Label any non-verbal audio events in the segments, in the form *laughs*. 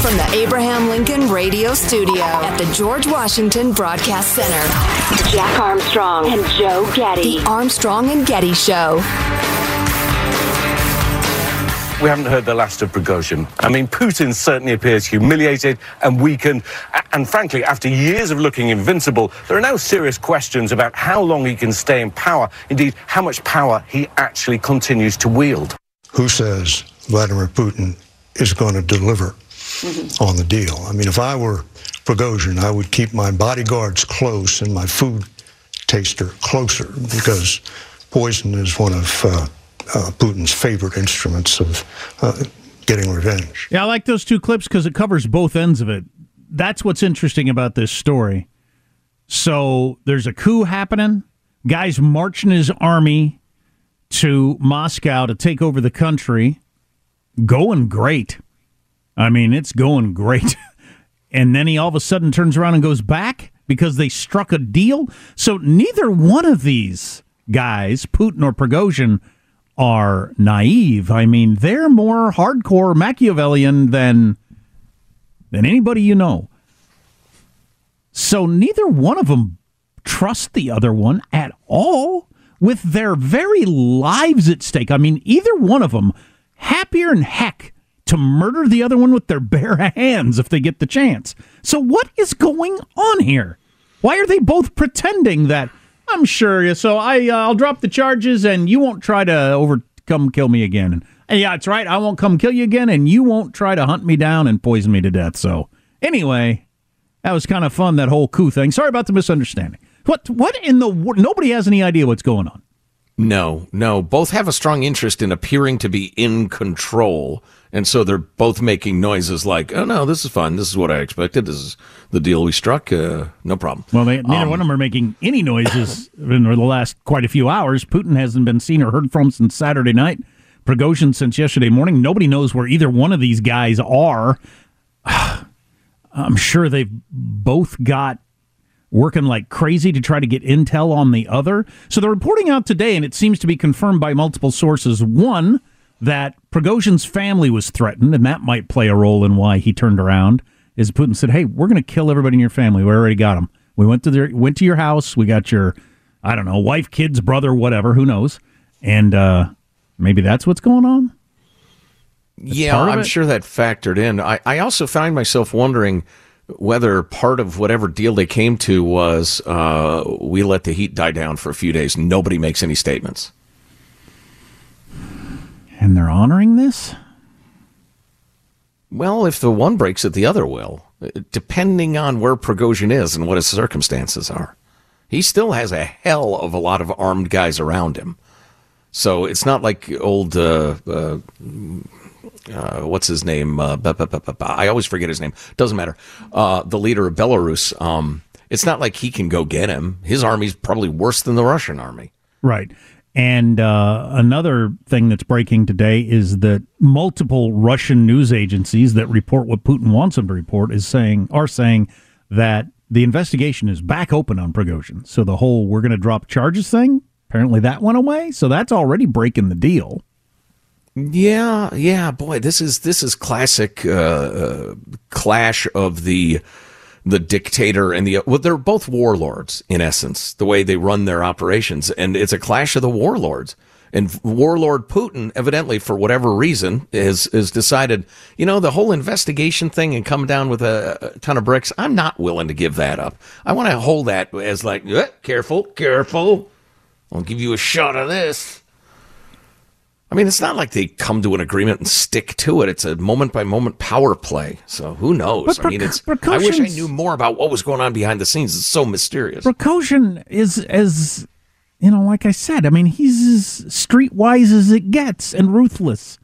From the Abraham Lincoln Radio Studio at the George Washington Broadcast Center, Jack Armstrong and Joe Getty. The Armstrong and Getty Show. We haven't heard the last of Prigozhin. I mean, Putin certainly appears humiliated and weakened. And frankly, after years of looking invincible, there are now serious questions about how long he can stay in power. Indeed, how much power he actually continues to wield. Who says Vladimir Putin is going to deliver mm-hmm. on the deal? I mean, if I were Prigozhin, I would keep my bodyguards close and my food taster closer because poison is one of uh, uh, Putin's favorite instruments of uh, getting revenge. Yeah, I like those two clips because it covers both ends of it. That's what's interesting about this story. So there's a coup happening. Guys marching his army to Moscow to take over the country. Going great. I mean, it's going great. *laughs* and then he all of a sudden turns around and goes back because they struck a deal. So neither one of these guys, Putin or Prigozhin, are naive. I mean, they're more hardcore Machiavellian than than anybody you know. So neither one of them trust the other one at all with their very lives at stake. I mean, either one of them happier than heck to murder the other one with their *laughs* bare hands if they get the chance. So what is going on here? Why are they both pretending that I'm sure. So I, uh, I'll drop the charges, and you won't try to over come kill me again. And, and yeah, that's right. I won't come kill you again, and you won't try to hunt me down and poison me to death. So anyway, that was kind of fun. That whole coup thing. Sorry about the misunderstanding. What? What in the? World? Nobody has any idea what's going on. No, no. Both have a strong interest in appearing to be in control. And so they're both making noises like, oh, no, this is fine. This is what I expected. This is the deal we struck. Uh, no problem. Well, they, neither um, one of them are making any noises *laughs* in the last quite a few hours. Putin hasn't been seen or heard from since Saturday night. Prigozhin since yesterday morning. Nobody knows where either one of these guys are. *sighs* I'm sure they've both got working like crazy to try to get intel on the other. So they're reporting out today, and it seems to be confirmed by multiple sources. One, that Prigozhin's family was threatened, and that might play a role in why he turned around. Is Putin said, "Hey, we're going to kill everybody in your family. We already got them. We went to their went to your house. We got your, I don't know, wife, kids, brother, whatever. Who knows? And uh, maybe that's what's going on." That's yeah, I'm sure that factored in. I, I also find myself wondering whether part of whatever deal they came to was uh, we let the heat die down for a few days. Nobody makes any statements. And they're honoring this? Well, if the one breaks it, the other will, depending on where Prigozhin is and what his circumstances are. He still has a hell of a lot of armed guys around him. So it's not like old, uh, uh, uh, what's his name? Uh, I always forget his name. Doesn't matter. Uh, the leader of Belarus. Um, it's not like he can go get him. His army's probably worse than the Russian army. Right. And uh, another thing that's breaking today is that multiple Russian news agencies that report what Putin wants them to report is saying are saying that the investigation is back open on Prigozhin. So the whole we're going to drop charges thing, apparently that went away. So that's already breaking the deal. Yeah, yeah, boy, this is this is classic uh, uh, clash of the the dictator and the well, they're both warlords in essence, the way they run their operations, and it's a clash of the warlords. And warlord Putin, evidently for whatever reason, has has decided, you know, the whole investigation thing and come down with a, a ton of bricks. I'm not willing to give that up. I want to hold that as like, eh, careful, careful. I'll give you a shot of this. I mean, it's not like they come to an agreement and stick to it. It's a moment by moment power play. So who knows? But I mean, it's. I wish I knew more about what was going on behind the scenes. It's so mysterious. Prigozhin is as you know, like I said. I mean, he's as streetwise as it gets and ruthless.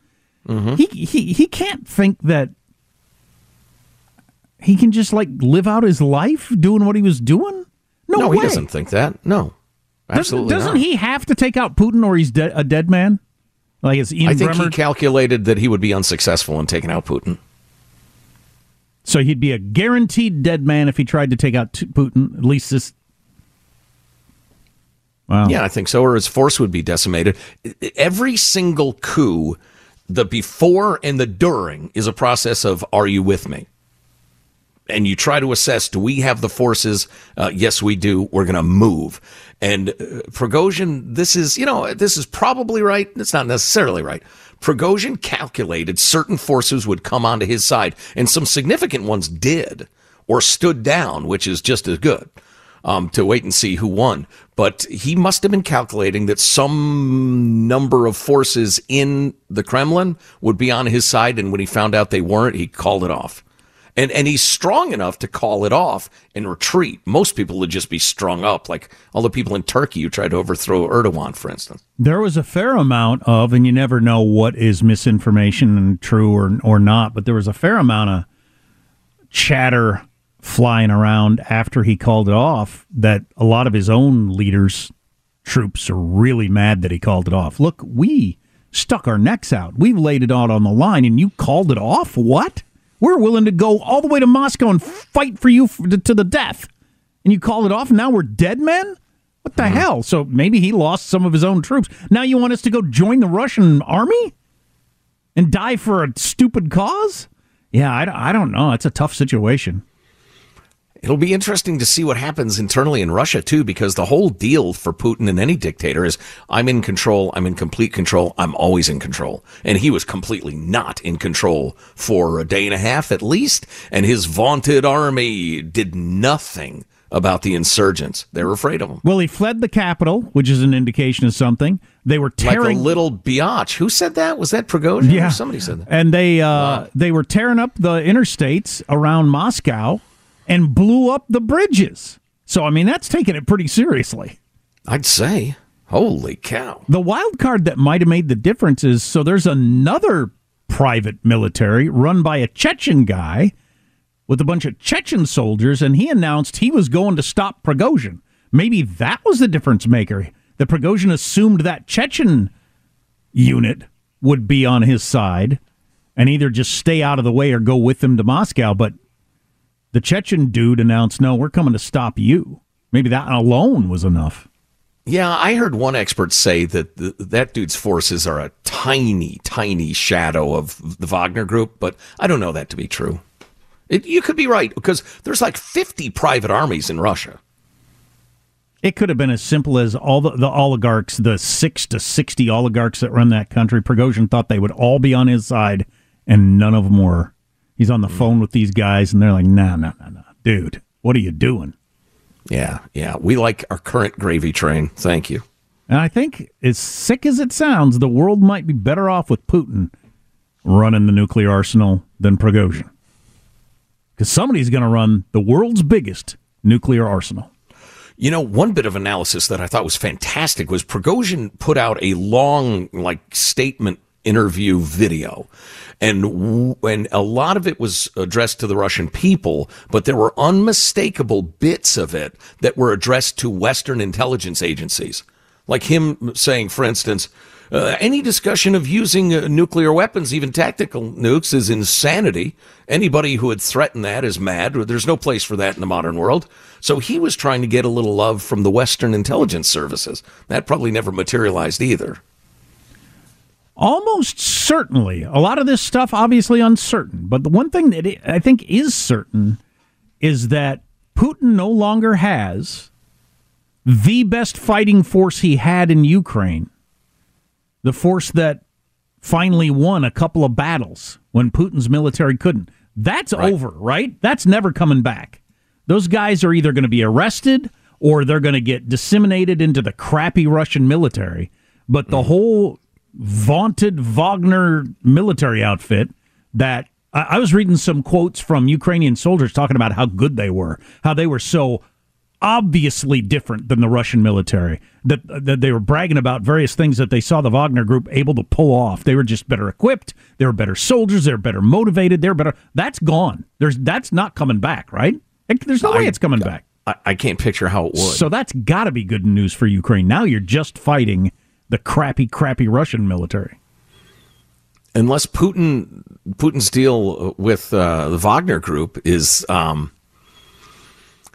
Mm-hmm. He he he can't think that he can just like live out his life doing what he was doing. No, no way. he doesn't think that. No, absolutely doesn't, doesn't he have to take out Putin or he's de- a dead man? Like it's Ian I think Bremmer. he calculated that he would be unsuccessful in taking out Putin. So he'd be a guaranteed dead man if he tried to take out Putin. At least this. Wow. Yeah, I think so. Or his force would be decimated. Every single coup, the before and the during, is a process of "Are you with me?" And you try to assess: Do we have the forces? Uh, yes, we do. We're going to move. And uh, Prigozhin, this is you know this is probably right. It's not necessarily right. Prigozhin calculated certain forces would come onto his side, and some significant ones did or stood down, which is just as good. Um, to wait and see who won. But he must have been calculating that some number of forces in the Kremlin would be on his side, and when he found out they weren't, he called it off. And and he's strong enough to call it off and retreat. Most people would just be strung up, like all the people in Turkey who tried to overthrow Erdogan, for instance. There was a fair amount of, and you never know what is misinformation and true or or not, but there was a fair amount of chatter flying around after he called it off that a lot of his own leaders troops are really mad that he called it off. Look, we stuck our necks out. We've laid it out on the line and you called it off? What? We're willing to go all the way to Moscow and fight for you to, the death. And you call it off and now we're dead men? What the mm-hmm. hell? So maybe he lost some of his own troops. Now you want us to go join the Russian army and die for a stupid cause? Yeah, I, I don't know. It's a tough situation. It'll be interesting to see what happens internally in Russia too, because the whole deal for Putin and any dictator is I'm in control, I'm in complete control, I'm always in control. And he was completely not in control for a day and a half at least, and his vaunted army did nothing about the insurgents. They were afraid of him. Well, he fled the capital, which is an indication of something. They were tearing like a little biatch. Who said that? Was that Prigozhin? Yeah, somebody said that. And they uh, wow. they were tearing up the interstates around Moscow and blew up the bridges. So, I mean, that's taking it pretty seriously. I'd say. Holy cow. The wild card that might have made the difference is so there's another private military run by a Chechen guy with a bunch of Chechen soldiers, and he announced he was going to stop Prigozhin. Maybe that was the difference maker. The Prigozhin assumed that Chechen unit would be on his side and either just stay out of the way or go with them to Moscow. But the Chechen dude announced, "No, we're coming to stop you." Maybe that alone was enough. Yeah, I heard one expert say that the, that dude's forces are a tiny, tiny shadow of the Wagner group, but I don't know that to be true. It, you could be right because there's like 50 private armies in Russia. It could have been as simple as all the, the oligarchs, the six to 60 oligarchs that run that country. Prigozhin thought they would all be on his side, and none of them were. He's on the mm. phone with these guys, and they're like, "No, no, no, no, dude, what are you doing?" Yeah, yeah, we like our current gravy train. Thank you. And I think, as sick as it sounds, the world might be better off with Putin running the nuclear arsenal than Prigozhin. Because somebody's going to run the world's biggest nuclear arsenal. You know, one bit of analysis that I thought was fantastic was Prigozhin put out a long, like, statement interview video. And when a lot of it was addressed to the Russian people, but there were unmistakable bits of it that were addressed to Western intelligence agencies. Like him saying, for instance, uh, any discussion of using uh, nuclear weapons, even tactical nukes, is insanity. Anybody who would threaten that is mad. There's no place for that in the modern world. So he was trying to get a little love from the Western intelligence services. That probably never materialized either. Almost certainly. A lot of this stuff, obviously uncertain. But the one thing that I think is certain is that Putin no longer has the best fighting force he had in Ukraine, the force that finally won a couple of battles when Putin's military couldn't. That's right. over, right? That's never coming back. Those guys are either going to be arrested or they're going to get disseminated into the crappy Russian military. But the mm. whole vaunted Wagner military outfit that I, was reading some quotes from Ukrainian soldiers talking about how good they were, how they were so obviously different than the Russian military. That that they were bragging about various things that they saw the Wagner group able to pull off. They were just better equipped. They were better soldiers. They were better motivated. They're better. That's gone. There's that's not coming back. Right? There's no I, way it's coming back. I, I can't picture how it would. So that's got to be good news for Ukraine. Now you're just fighting the crappy, crappy Russian military. Unless Putin Putin's deal with uh, the Wagner Group is, um,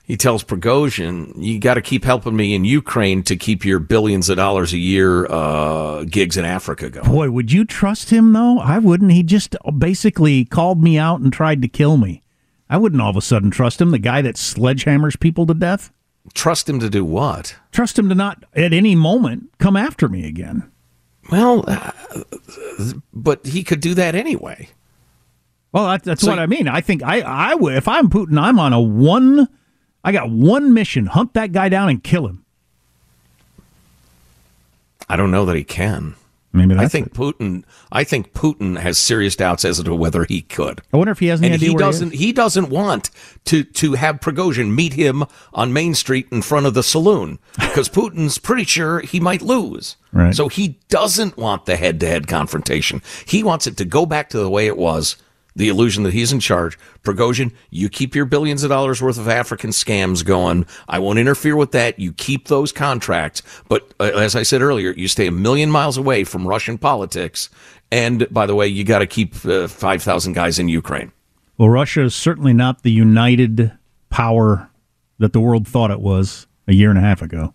he tells Prigozhin, "You got to keep helping me in Ukraine to keep your billions of dollars a year uh, gigs in Africa going." Boy, would you trust him though? I wouldn't. He just basically called me out and tried to kill me. I wouldn't all of a sudden trust him. The guy that sledgehammers people to death. Trust him to do what? Trust him to not at any moment come after me again. Well, uh, but he could do that anyway. Well, that, that's so what I mean. I think I, I would, if I'm Putin, I'm on a one, I got one mission: hunt that guy down and kill him. I don't know that he can. Maybe I think it. Putin. I think Putin has serious doubts as to whether he could. I wonder if he has any and idea. He doesn't. He, he, doesn't want to to have Prigozhin meet him on Main Street in front of the saloon because *laughs* Putin's pretty sure he might lose. Right. So he doesn't want the head to head confrontation. He wants it to go back to the way it was the illusion that he's in charge. Prigozhin, you keep your billions of dollars worth of African scams going. I won't interfere with that. You keep those contracts. But uh, as I said earlier, you stay a million miles away from Russian politics. And by the way, you got to keep uh, 5,000 guys in Ukraine. Well, Russia is certainly not the united power that the world thought it was a year and a half ago.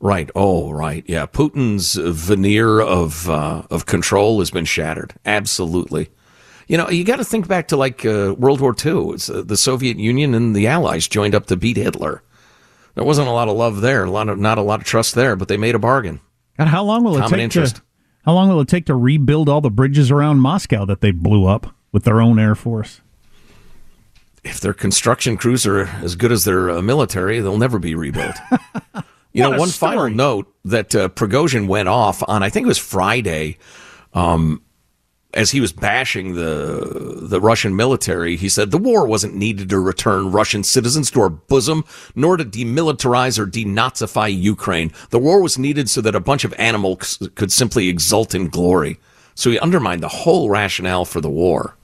Right. Oh, right. Yeah. Putin's veneer of uh, of control has been shattered. Absolutely. You know, you got to think back to like uh, World War II. It's, uh, the Soviet Union and the Allies joined up to beat Hitler. There wasn't a lot of love there, a lot of not a lot of trust there, but they made a bargain. God, how long will Common it take interest. to how long will it take to rebuild all the bridges around Moscow that they blew up with their own air force? If their construction crews are as good as their uh, military, they'll never be rebuilt. *laughs* you know, one story. final note that uh, Prigozhin went off on, I think it was Friday. Um, as he was bashing the the Russian military, he said the war wasn't needed to return Russian citizens to our bosom, nor to demilitarize or denazify Ukraine. The war was needed so that a bunch of animals could simply exult in glory. So he undermined the whole rationale for the war.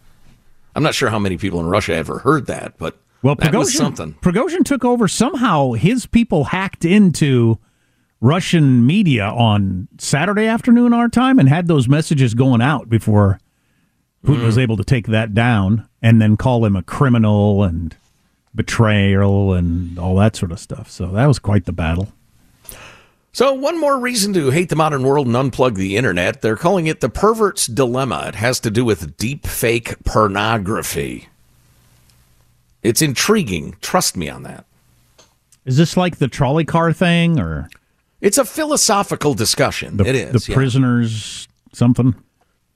I'm not sure how many people in Russia ever heard that, but well, that Prigozhin, was something. Prigozhin took over. Somehow his people hacked into Russian media on Saturday afternoon our time and had those messages going out before Putin mm. was able to take that down and then call him a criminal and betrayal and all that sort of stuff. So that was quite the battle. So, one more reason to hate the modern world and unplug the internet. They're calling it the pervert's dilemma. It has to do with deep fake pornography. It's intriguing. Trust me on that. Is this like the trolley car thing or? It's a philosophical discussion. The, it is. The yeah. prisoners, something?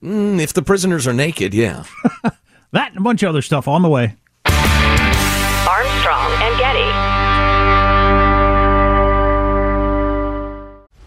Mm, if the prisoners are naked, yeah. *laughs* that and a bunch of other stuff on the way. Armstrong and Getty.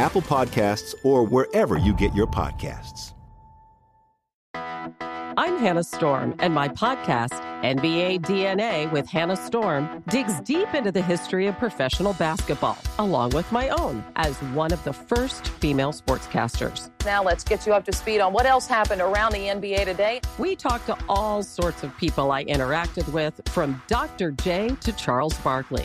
Apple Podcasts, or wherever you get your podcasts. I'm Hannah Storm, and my podcast, NBA DNA with Hannah Storm, digs deep into the history of professional basketball, along with my own as one of the first female sportscasters. Now let's get you up to speed on what else happened around the NBA today. We talked to all sorts of people I interacted with, from Dr. J to Charles Barkley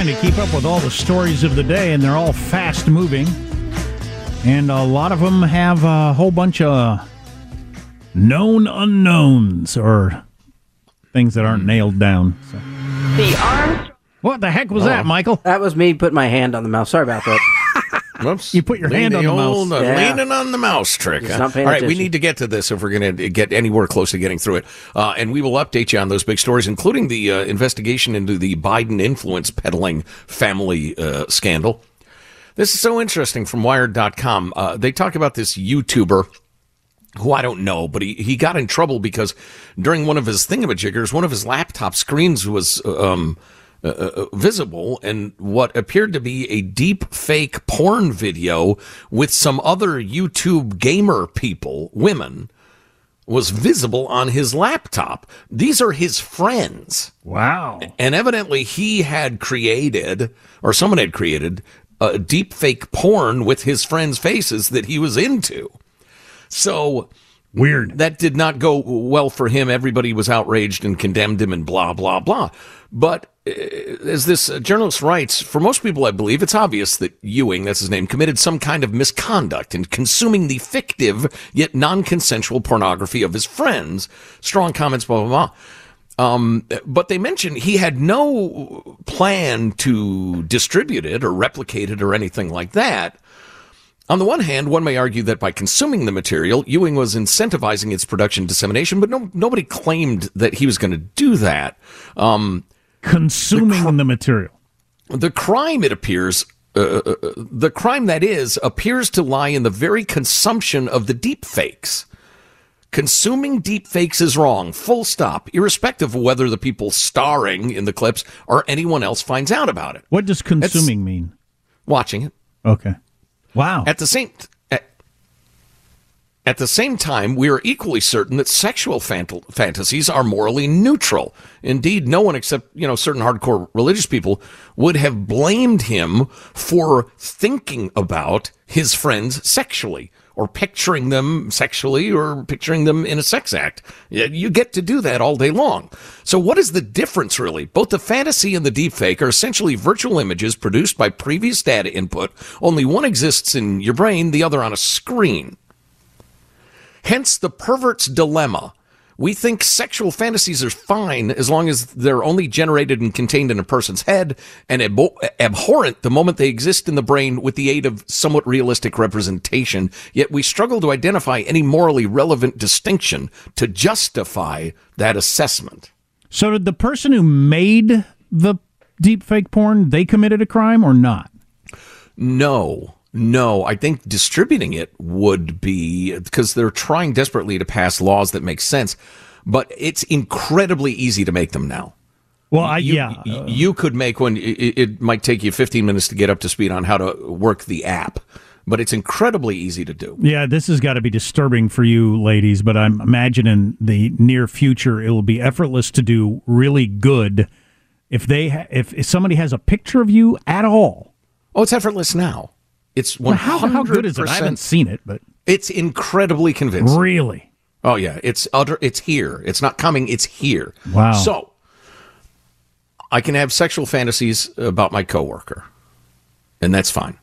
Trying to keep up with all the stories of the day, and they're all fast moving. And a lot of them have a whole bunch of known unknowns or things that aren't hmm. nailed down. So. The arms. What the heck was oh, that, Michael? That was me putting my hand on the mouse. Sorry about that. Whoops. You put your hand on the, old, mouse. Uh, yeah. Leaning on the mouse trick. All right, attention. we need to get to this if we're going to get anywhere close to getting through it. Uh, and we will update you on those big stories, including the uh, investigation into the Biden influence peddling family uh, scandal. This is so interesting from Wired.com. Uh, they talk about this YouTuber who I don't know, but he, he got in trouble because during one of his thingamajiggers, one of his laptop screens was um, uh, uh, visible and what appeared to be a deep fake porn video with some other YouTube gamer people, women, was visible on his laptop. These are his friends. Wow. And evidently he had created, or someone had created, a deep fake porn with his friends' faces that he was into. So weird. That did not go well for him. Everybody was outraged and condemned him and blah, blah, blah. But as this journalist writes, for most people, I believe it's obvious that Ewing, that's his name, committed some kind of misconduct in consuming the fictive yet non-consensual pornography of his friends. Strong comments, blah, blah, blah. Um, but they mentioned he had no plan to distribute it or replicate it or anything like that. On the one hand, one may argue that by consuming the material, Ewing was incentivizing its production dissemination, but no, nobody claimed that he was going to do that. Um, consuming the, cr- the material. The crime, it appears, uh, uh, uh, the crime that is, appears to lie in the very consumption of the deep fakes. Consuming deep fakes is wrong, full stop, irrespective of whether the people starring in the clips or anyone else finds out about it. What does consuming mean? Watching it. Okay. Wow. At the same at, the same time, we are equally certain that sexual fant- fantasies are morally neutral. Indeed, no one except, you know, certain hardcore religious people would have blamed him for thinking about his friends sexually or picturing them sexually or picturing them in a sex act. You get to do that all day long. So what is the difference really? Both the fantasy and the deepfake are essentially virtual images produced by previous data input. Only one exists in your brain, the other on a screen. Hence the pervert's dilemma. We think sexual fantasies are fine as long as they're only generated and contained in a person's head and ab- abhorrent the moment they exist in the brain with the aid of somewhat realistic representation. Yet we struggle to identify any morally relevant distinction to justify that assessment. So did the person who made the deepfake porn, they committed a crime or not? No. No, I think distributing it would be because they're trying desperately to pass laws that make sense, but it's incredibly easy to make them now. Well, I, you, yeah, uh, you could make one. It, it might take you 15 minutes to get up to speed on how to work the app, but it's incredibly easy to do. Yeah, this has got to be disturbing for you ladies, but I'm imagining the near future it will be effortless to do really good if they ha- if, if somebody has a picture of you at all. Oh, it's effortless now. It's one how, how good is it? I haven't seen it, but it's incredibly convincing. Really? Oh yeah, it's utter. It's here. It's not coming. It's here. Wow. So I can have sexual fantasies about my coworker, and that's fine.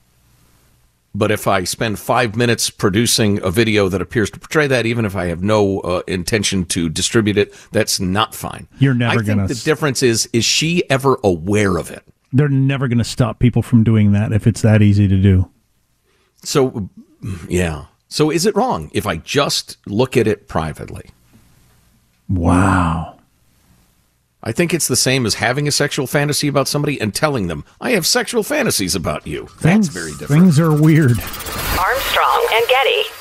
But if I spend five minutes producing a video that appears to portray that, even if I have no uh, intention to distribute it, that's not fine. You're never I think the difference is: is she ever aware of it? They're never going to stop people from doing that if it's that easy to do. So, yeah. So is it wrong if I just look at it privately? Wow. I think it's the same as having a sexual fantasy about somebody and telling them, I have sexual fantasies about you. That's Things, very different. Things are weird. Armstrong and Getty.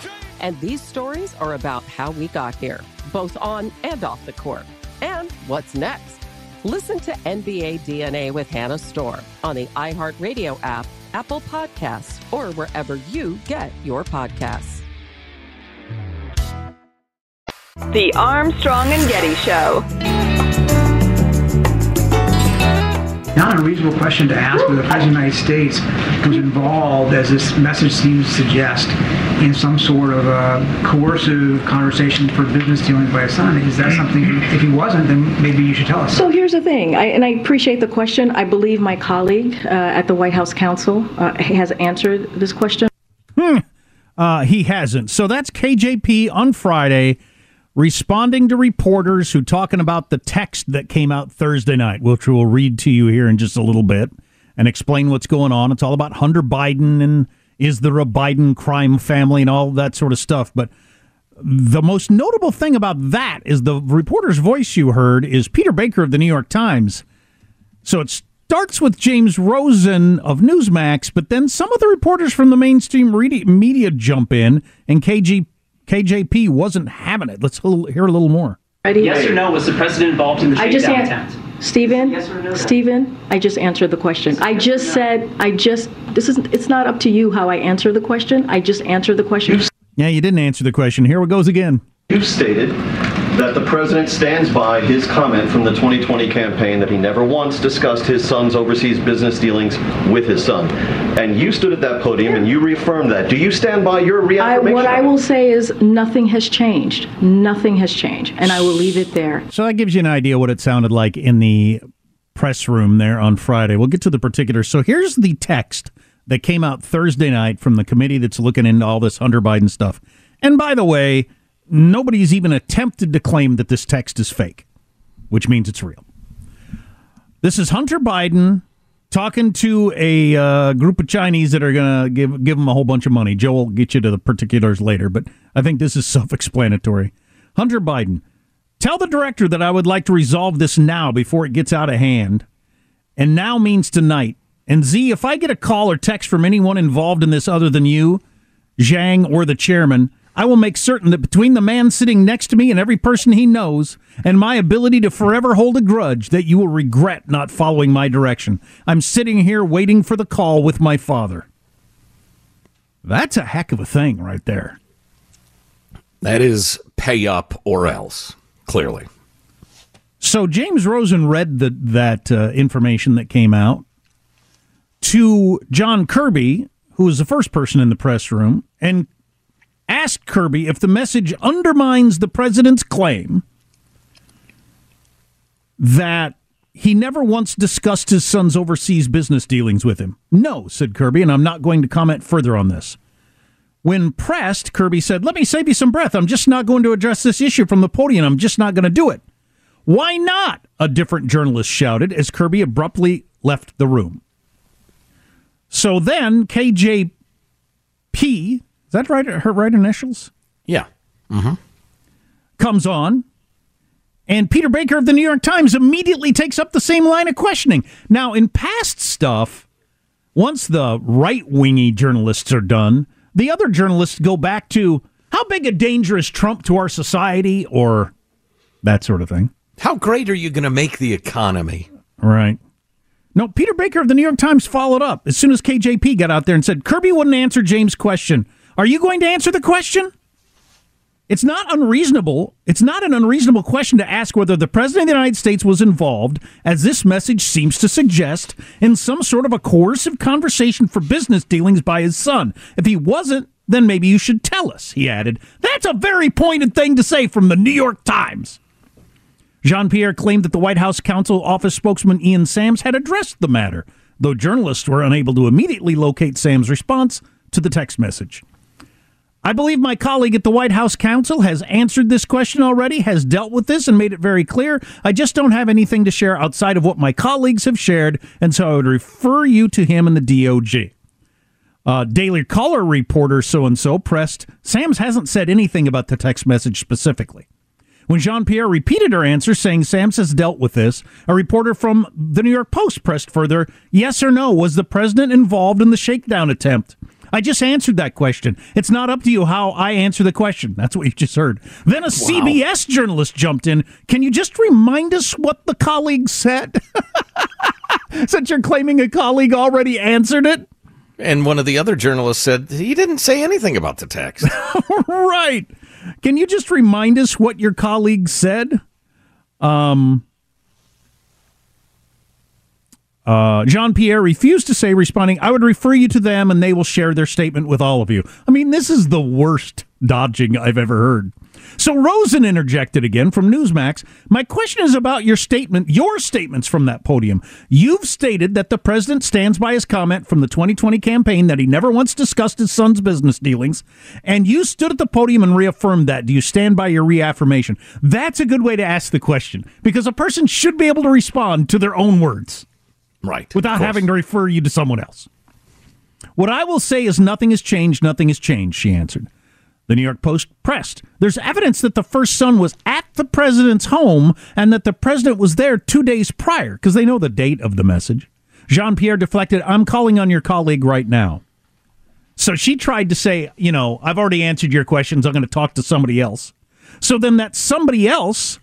And these stories are about how we got here, both on and off the court. And what's next? Listen to NBA DNA with Hannah Storm on the iHeartRadio app, Apple Podcasts, or wherever you get your podcasts. The Armstrong and Getty Show. Not a reasonable question to ask whether the President of the United States was involved, as this message seems to suggest, in some sort of a coercive conversation for business dealings by his son. Is that something, if he wasn't, then maybe you should tell us. So here's the thing, I, and I appreciate the question. I believe my colleague uh, at the White House Counsel uh, has answered this question. Hmm. Uh, he hasn't. So that's KJP on Friday responding to reporters who talking about the text that came out Thursday night, which we'll read to you here in just a little bit and explain what's going on. It's all about Hunter Biden and is there a Biden crime family and all that sort of stuff. But the most notable thing about that is the reporter's voice you heard is Peter Baker of the New York Times. So it starts with James Rosen of Newsmax, but then some of the reporters from the mainstream media jump in, and KG KJP wasn't having it. Let's hear a little more. Ready? Yes or no? Was the president involved in the I just shakedown an- attempt? Stephen, Yes or no? Stephen, I just answered the question. I just said, I just, this is, it's not up to you how I answer the question. I just answered the question. Yeah, you didn't answer the question. Here it goes again. You've stated that the president stands by his comment from the 2020 campaign that he never once discussed his son's overseas business dealings with his son. And you stood at that podium and you reaffirmed that. Do you stand by your I, what I will say is nothing has changed. Nothing has changed. And I will leave it there. So that gives you an idea what it sounded like in the press room there on Friday. We'll get to the particulars. So here's the text that came out Thursday night from the committee that's looking into all this Hunter Biden stuff. And by the way, nobody's even attempted to claim that this text is fake, which means it's real. This is Hunter Biden talking to a uh, group of Chinese that are going to give give him a whole bunch of money. Joe will get you to the particulars later, but I think this is *laughs* self-explanatory. Hunter Biden, tell the director that I would like to resolve this now before it gets out of hand. And now means tonight. And Z, if I get a call or text from anyone involved in this other than you, Zhang, or the chairman, I will make certain that between the man sitting next to me and every person he knows, and my ability to forever hold a grudge, that you will regret not following my direction. I'm sitting here waiting for the call with my father. That's a heck of a thing right there. That is pay up or else, clearly. So James Rosen read the, that uh, information that came out to John Kirby, who was the first person in the press room, and asked Kirby if the message undermines the president's claim that he never once discussed his son's overseas business dealings with him. No, said Kirby, and I'm not going to comment further on this. When pressed, Kirby said, Let me save you some breath. I'm just not going to address this issue from the podium. I'm just not going to do it. Why not? A different journalist shouted as Kirby abruptly left the room. So then KJP, is that right? Her right initials? Yeah. Mm-hmm. Comes on. And Peter Baker of the New York Times immediately takes up the same line of questioning. Now, in past stuff, once the right wingy journalists are done, the other journalists go back to how big a danger is Trump to our society or that sort of thing. How great are you going to make the economy? Right. No, Peter Baker of the New York Times followed up as soon as KJP got out there and said, Kirby wouldn't answer James' question. Are you going to answer the question? It's not unreasonable. It's not an unreasonable question to ask whether the President of the United States was involved, as this message seems to suggest, in some sort of a coercive conversation for business dealings by his son. If he wasn't, then maybe you should tell us, he added. That's a very pointed thing to say from the New York Times. Jean Pierre claimed that the White House counsel office spokesman Ian Sams had addressed the matter, though journalists were unable to immediately locate Sams' response to the text message. I believe my colleague at the White House counsel has answered this question already, has dealt with this, and made it very clear. I just don't have anything to share outside of what my colleagues have shared, and so I would refer you to him and the DOJ. Uh, Daily Caller reporter so and so pressed Sams hasn't said anything about the text message specifically. When Jean Pierre repeated her answer, saying Sams has dealt with this, a reporter from the New York Post pressed further Yes or no, was the president involved in the shakedown attempt? I just answered that question. It's not up to you how I answer the question. That's what you just heard. Then a CBS journalist jumped in. Can you just remind us what the colleague said? *laughs* Since you're claiming a colleague already answered it? And one of the other journalists said he didn't say anything about the text. *laughs* right. Can you just remind us what your colleague said? Um, uh, Jean Pierre refused to say, responding, I would refer you to them and they will share their statement with all of you. I mean, this is the worst dodging I've ever heard. So Rosen interjected again from Newsmax. My question is about your statement, your statements from that podium. You've stated that the president stands by his comment from the 2020 campaign that he never once discussed his son's business dealings, and you stood at the podium and reaffirmed that. Do you stand by your reaffirmation? That's a good way to ask the question because a person should be able to respond to their own words. Right. Without having to refer you to someone else. What I will say is nothing has changed, nothing has changed, she answered. The New York Post pressed. There's evidence that the first son was at the president's home and that the president was there two days prior because they know the date of the message. Jean Pierre deflected, I'm calling on your colleague right now. So she tried to say, you know, I've already answered your questions. I'm going to talk to somebody else. So then that somebody else,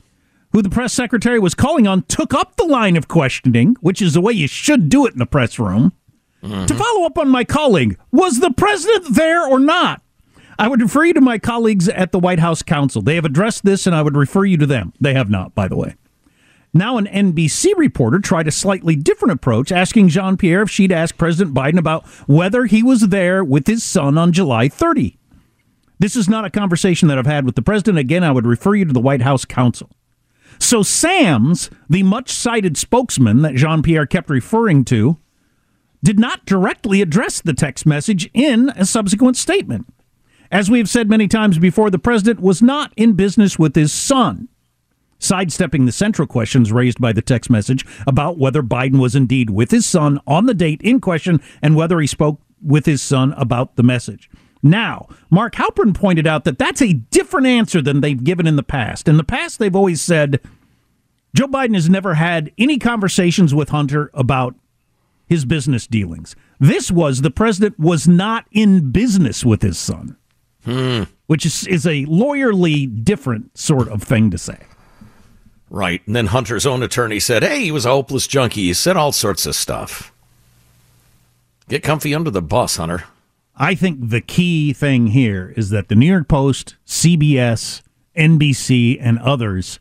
who the press secretary was calling on, took up the line of questioning, which is the way you should do it in the press room. Mm-hmm. To follow up on my colleague, was the president there or not? I would refer you to my colleagues at the White House Counsel. They have addressed this, and I would refer you to them. They have not, by the way. Now, an NBC reporter tried a slightly different approach, asking Jean Pierre if she'd ask President Biden about whether he was there with his son on July 30. This is not a conversation that I've had with the president. Again, I would refer you to the White House Counsel. So, Sams, the much cited spokesman that Jean Pierre kept referring to, did not directly address the text message in a subsequent statement. As we've said many times before, the president was not in business with his son. Sidestepping the central questions raised by the text message about whether Biden was indeed with his son on the date in question and whether he spoke with his son about the message. Now, Mark Halperin pointed out that that's a different answer than they've given in the past. In the past, they've always said Joe Biden has never had any conversations with Hunter about his business dealings. This was the president was not in business with his son. Hmm. Which is, is a lawyerly different sort of thing to say. Right. And then Hunter's own attorney said, hey, he was a hopeless junkie. He said all sorts of stuff. Get comfy under the bus, Hunter. I think the key thing here is that the New York Post, CBS, NBC, and others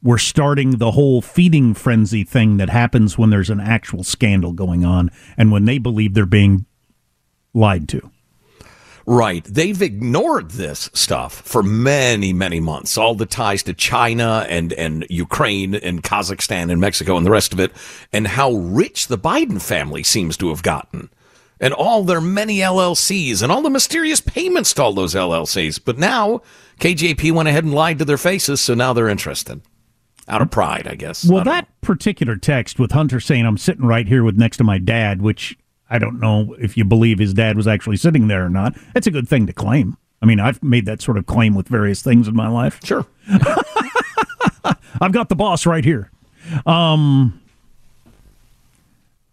were starting the whole feeding frenzy thing that happens when there's an actual scandal going on and when they believe they're being lied to. Right. They've ignored this stuff for many, many months. All the ties to China and, and Ukraine and Kazakhstan and Mexico and the rest of it, and how rich the Biden family seems to have gotten. And all their many LLCs and all the mysterious payments to all those LLCs. But now KJP went ahead and lied to their faces, so now they're interested. Out of pride, I guess. Well, I that know. particular text with Hunter saying, I'm sitting right here with next to my dad, which I don't know if you believe his dad was actually sitting there or not. It's a good thing to claim. I mean, I've made that sort of claim with various things in my life. Sure. *laughs* I've got the boss right here. Um,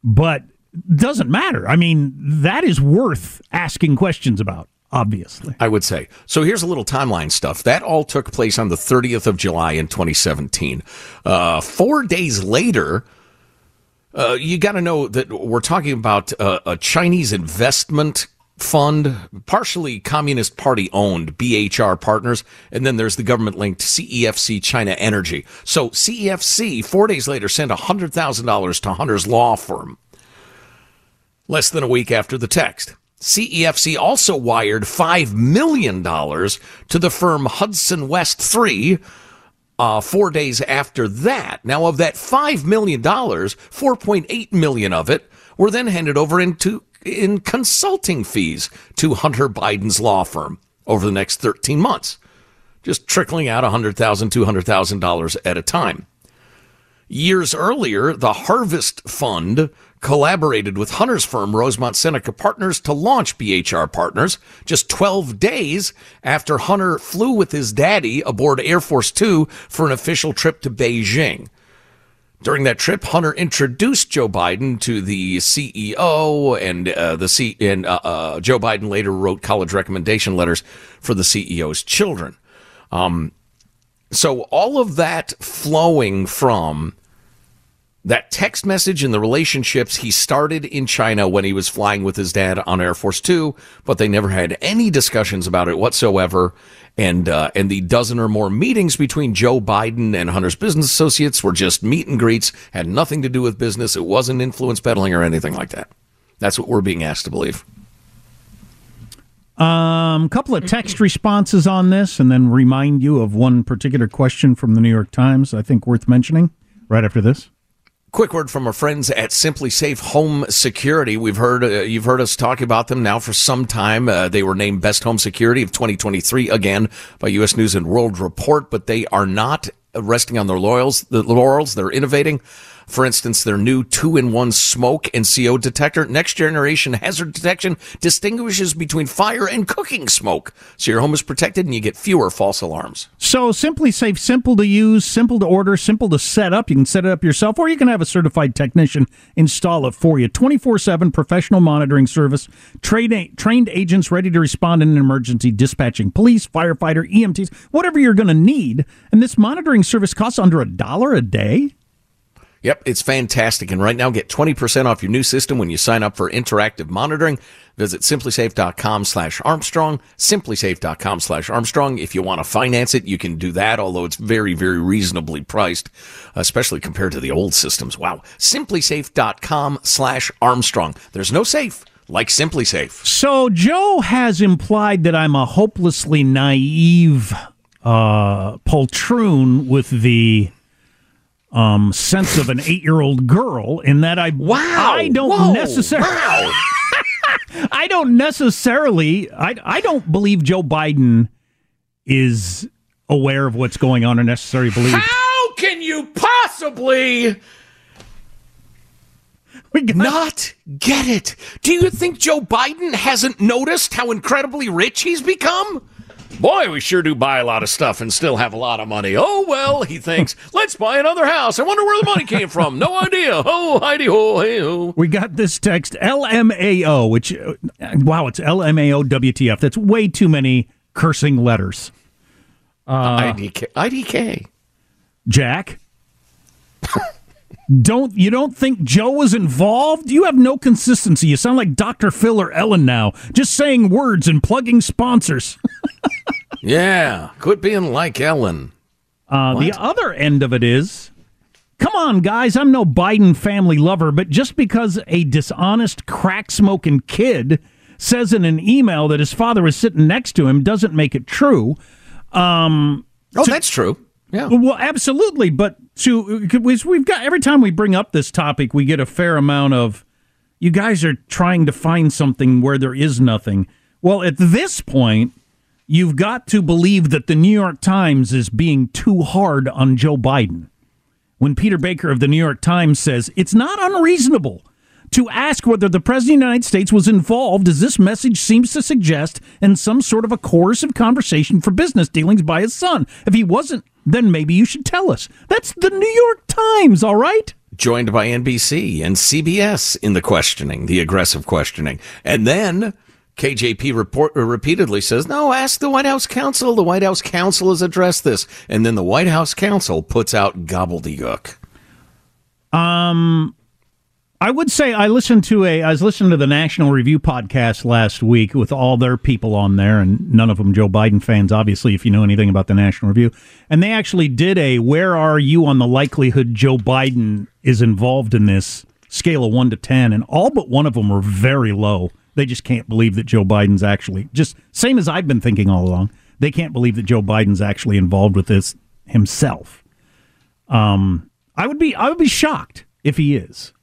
but doesn't matter. I mean, that is worth asking questions about, obviously. I would say. So here's a little timeline stuff. That all took place on the 30th of July in 2017. Uh, four days later, uh, you got to know that we're talking about uh, a Chinese investment fund, partially Communist Party owned BHR Partners, and then there's the government linked CEFC China Energy. So CEFC, four days later, sent $100,000 to Hunter's law firm, less than a week after the text. CEFC also wired $5 million to the firm Hudson West 3 uh, four days after that. Now, of that $5 million, 4.8 million of it were then handed over into in consulting fees to Hunter Biden's law firm over the next 13 months, just trickling out $100,000, $200,000 at a time. Years earlier, the Harvest Fund collaborated with Hunter's firm, Rosemont Seneca Partners, to launch BHR Partners just 12 days after Hunter flew with his daddy aboard Air Force Two for an official trip to Beijing. During that trip, Hunter introduced Joe Biden to the CEO, and uh, the C- and uh, uh, Joe Biden later wrote college recommendation letters for the CEO's children. Um, so all of that flowing from that text message and the relationships he started in China when he was flying with his dad on Air Force Two, but they never had any discussions about it whatsoever. And uh, and the dozen or more meetings between Joe Biden and Hunter's business associates were just meet and greets, had nothing to do with business. It wasn't influence peddling or anything like that. That's what we're being asked to believe. Um, couple of text responses on this, and then remind you of one particular question from the New York Times. I think worth mentioning right after this. Quick word from our friends at SimpliSafe Home Security. We've heard uh, you've heard us talk about them now for some time. Uh, they were named Best Home Security of 2023 again by U.S. News and World Report, but they are not resting on their laurels. The laurels they're innovating. For instance, their new two-in-one smoke and CO detector, next generation hazard detection, distinguishes between fire and cooking smoke, so your home is protected and you get fewer false alarms. So SimpliSafe, simple to use, simple to order, simple to set up. You can set it up yourself, or you can have a certified technician install it for you. Twenty-four-seven professional monitoring service, trained trained agents ready to respond in an emergency, dispatching police, firefighter, EMTs, whatever you're going to need. And this monitoring service costs under a dollar a day. Yep, it's fantastic. And right now, get 20% off your new system when you sign up for interactive monitoring. Visit simplisafe.com slash Armstrong, simplisafe.com slash Armstrong. If you want to finance it, you can do that, although it's very, very reasonably priced, especially compared to the old systems. Wow. Simplisafe.com slash Armstrong. There's no safe like SimpliSafe. So Joe has implied that I'm a hopelessly naive uh, poltroon with the um, sense of an eight-year-old girl in that I wow I don't necessarily wow. *laughs* I don't necessarily I I don't believe Joe Biden is aware of what's going on or necessarily believe. How can you possibly not get it? Do you think Joe Biden hasn't noticed how incredibly rich he's become? Boy, we sure do buy a lot of stuff and still have a lot of money. Oh, well, he thinks, *laughs* let's buy another house. I wonder where the money came from. No idea. Oh, Heidi ho, hey ho. We got this text LMAO, which, uh, wow, it's LMAO WTF. That's way too many cursing letters. Uh, IDK. IDK. Jack? *laughs* don't you don't think Joe was involved? You have no consistency. You sound like Dr. Phil or Ellen now, just saying words and plugging sponsors. *laughs* yeah, quit being like Ellen. Uh, the other end of it is, come on, guys. I'm no Biden family lover, but just because a dishonest, crack smoking kid says in an email that his father was sitting next to him doesn't make it true. Um, oh, to, that's true. Yeah. Well, absolutely. But to we've got every time we bring up this topic, we get a fair amount of you guys are trying to find something where there is nothing. Well, at this point, you've got to believe that the New York Times is being too hard on Joe Biden. When Peter Baker of the New York Times says it's not unreasonable to ask whether the President of the United States was involved, as this message seems to suggest, in some sort of a coercive conversation for business dealings by his son. If he wasn't, then maybe you should tell us. That's the New York Times, all right? Joined by NBC and CBS in the questioning, the aggressive questioning. And then KJP report, uh, repeatedly says, no, ask the White House counsel. The White House counsel has addressed this. And then the White House counsel puts out gobbledygook. Um, I would say I listened to a I was listening to the National Review podcast last week with all their people on there, and none of them Joe Biden fans, obviously, if you know anything about the National Review. And they actually did a where are you on the likelihood Joe Biden is involved in this scale of one to ten, and all but one of them were very low. They just can't believe that Joe Biden's actually just same as I've been thinking all along. They can't believe that Joe Biden's actually involved with this himself. Um, I would be I would be shocked if he is.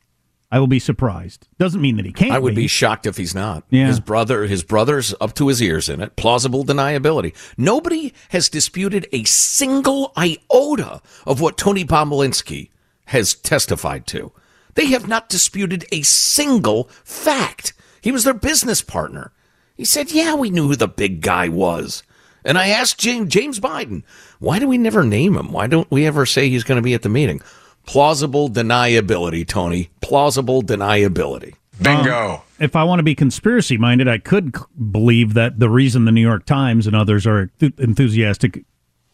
I will be surprised. Doesn't mean that he can't. I would be, be shocked if he's not. Yeah. His brother, his brother's up to his ears in it. Plausible deniability. Nobody has disputed a single iota of what Tony Bobulinski has testified to. They have not disputed a single fact. He was their business partner. He said, "Yeah, we knew who the big guy was." And I asked James, James Biden, "Why do we never name him? Why don't we ever say he's going to be at the meeting?" Plausible deniability, Tony. Plausible deniability. Bingo. Um, if I want to be conspiracy minded, I could c- believe that the reason the New York Times and others are th- enthusiastic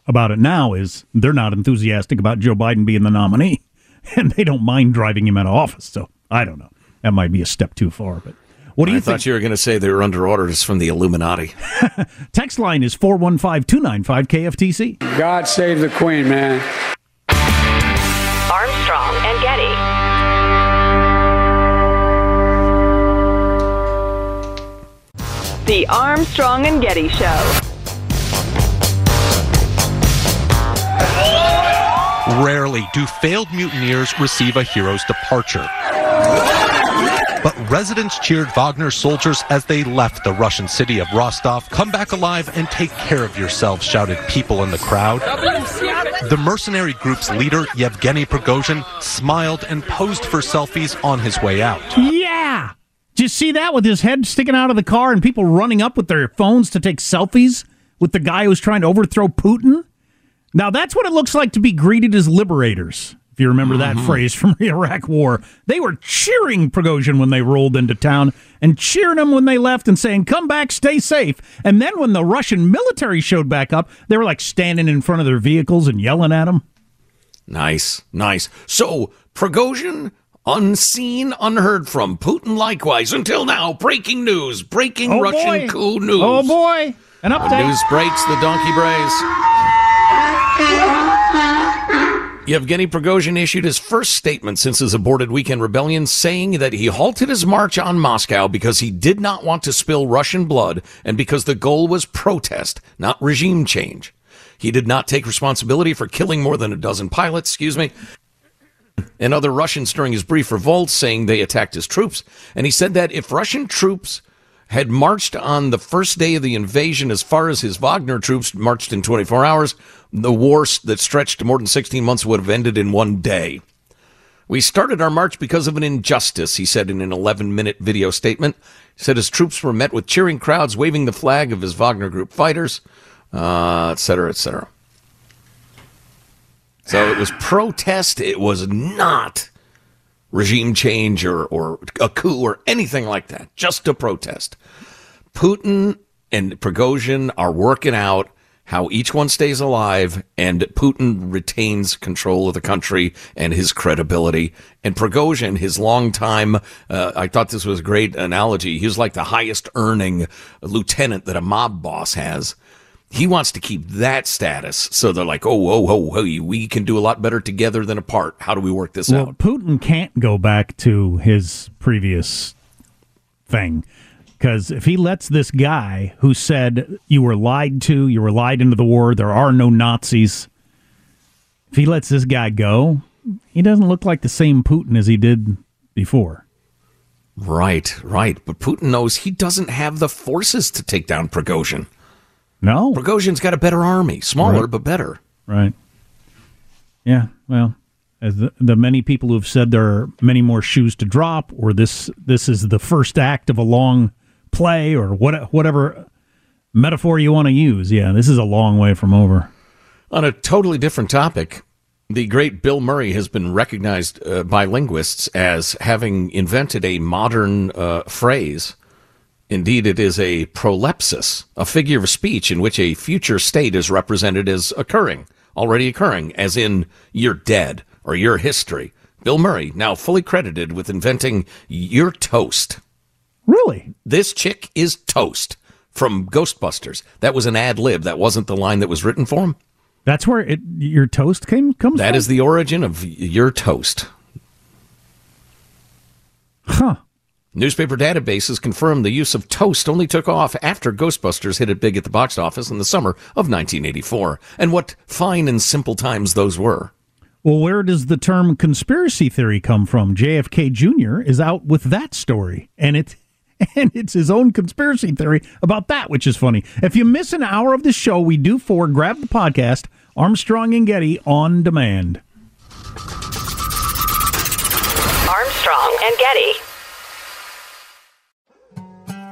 about it now is they're not enthusiastic about Joe Biden being the nominee. *laughs* and they don't mind driving him out of office. So I don't know. That might be a step too far, but. What do you I think? thought you were going to say they were under orders from the Illuminati. *laughs* Text line is 415 295 KFTC. God save the Queen, man. Armstrong and Getty. The Armstrong and Getty Show. Rarely do failed mutineers receive a hero's departure. But residents cheered Wagner soldiers as they left the Russian city of Rostov. Come back alive and take care of yourselves, shouted people in the crowd. The mercenary group's leader, Yevgeny Prigozhin, smiled and posed for selfies on his way out. Yeah. Did you see that with his head sticking out of the car and people running up with their phones to take selfies with the guy who's trying to overthrow Putin? Now, that's what it looks like to be greeted as liberators. If you remember that mm-hmm. phrase from the Iraq War, they were cheering Prigozhin when they rolled into town and cheering him when they left and saying, Come back, stay safe. And then when the Russian military showed back up, they were like standing in front of their vehicles and yelling at him. Nice, nice. So, Prigozhin, unseen, unheard from. Putin, likewise. Until now, breaking news. Breaking Oh, Russian boy. coup news. Oh, boy. An update. News breaks, the donkey brays. *laughs* Yevgeny Prigozhin issued his first statement since his aborted weekend rebellion, saying that he halted his march on Moscow because he did not want to spill Russian blood and because the goal was protest, not regime change. He did not take responsibility for killing more than a dozen pilots, excuse me, and other Russians during his brief revolt, saying they attacked his troops. And he said that if Russian troops had marched on the first day of the invasion as far as his Wagner troops marched in 24 hours, the war that stretched more than 16 months would have ended in one day. We started our march because of an injustice, he said in an 11 minute video statement. He said his troops were met with cheering crowds waving the flag of his Wagner group fighters, uh, et cetera, et cetera. So it was protest. It was not regime change or, or a coup or anything like that. Just a protest. Putin and Prigozhin are working out how each one stays alive and Putin retains control of the country and his credibility. And Prigozhin, his long time, uh, I thought this was a great analogy. He was like the highest earning lieutenant that a mob boss has. He wants to keep that status. So they're like, oh, oh, oh, oh, we can do a lot better together than apart. How do we work this Well, out? Putin can't go back to his previous thing because if he lets this guy who said you were lied to, you were lied into the war, there are no Nazis, if he lets this guy go, he doesn't look like the same Putin as he did before. Right, right. But Putin knows he doesn't have the forces to take down Prigozhin. No. Prigozhin's got a better army, smaller Right. but better. Right. Yeah. Well, as the, the many people who have said there are many more shoes to drop, or this this is the first act of a long play, or what whatever metaphor you want to use. Yeah, this is a long way from over. On a totally different topic, the great Bill Murray has been recognized uh, by linguists as having invented a modern uh, phrase. Indeed, it is a prolepsis, a figure of speech in which a future state is represented as occurring, already occurring, as in you're dead or your history. Bill Murray, now fully credited with inventing you're toast. Really? This chick is toast from Ghostbusters. That was an ad lib. That wasn't the line that was written for him. That's where it your toast came comes That from. is the origin of your toast. Huh. Newspaper databases confirm the use of toast only took off after Ghostbusters hit it big at the box office in the summer of 1984. And what fine and simple times those were. Well, where does the term conspiracy theory come from? JFK Jr. is out with that story, and it *laughs* and it's his own conspiracy theory about that, which is funny. If you miss an hour of the show, we do for grab the podcast Armstrong and Getty on demand. Armstrong and Getty.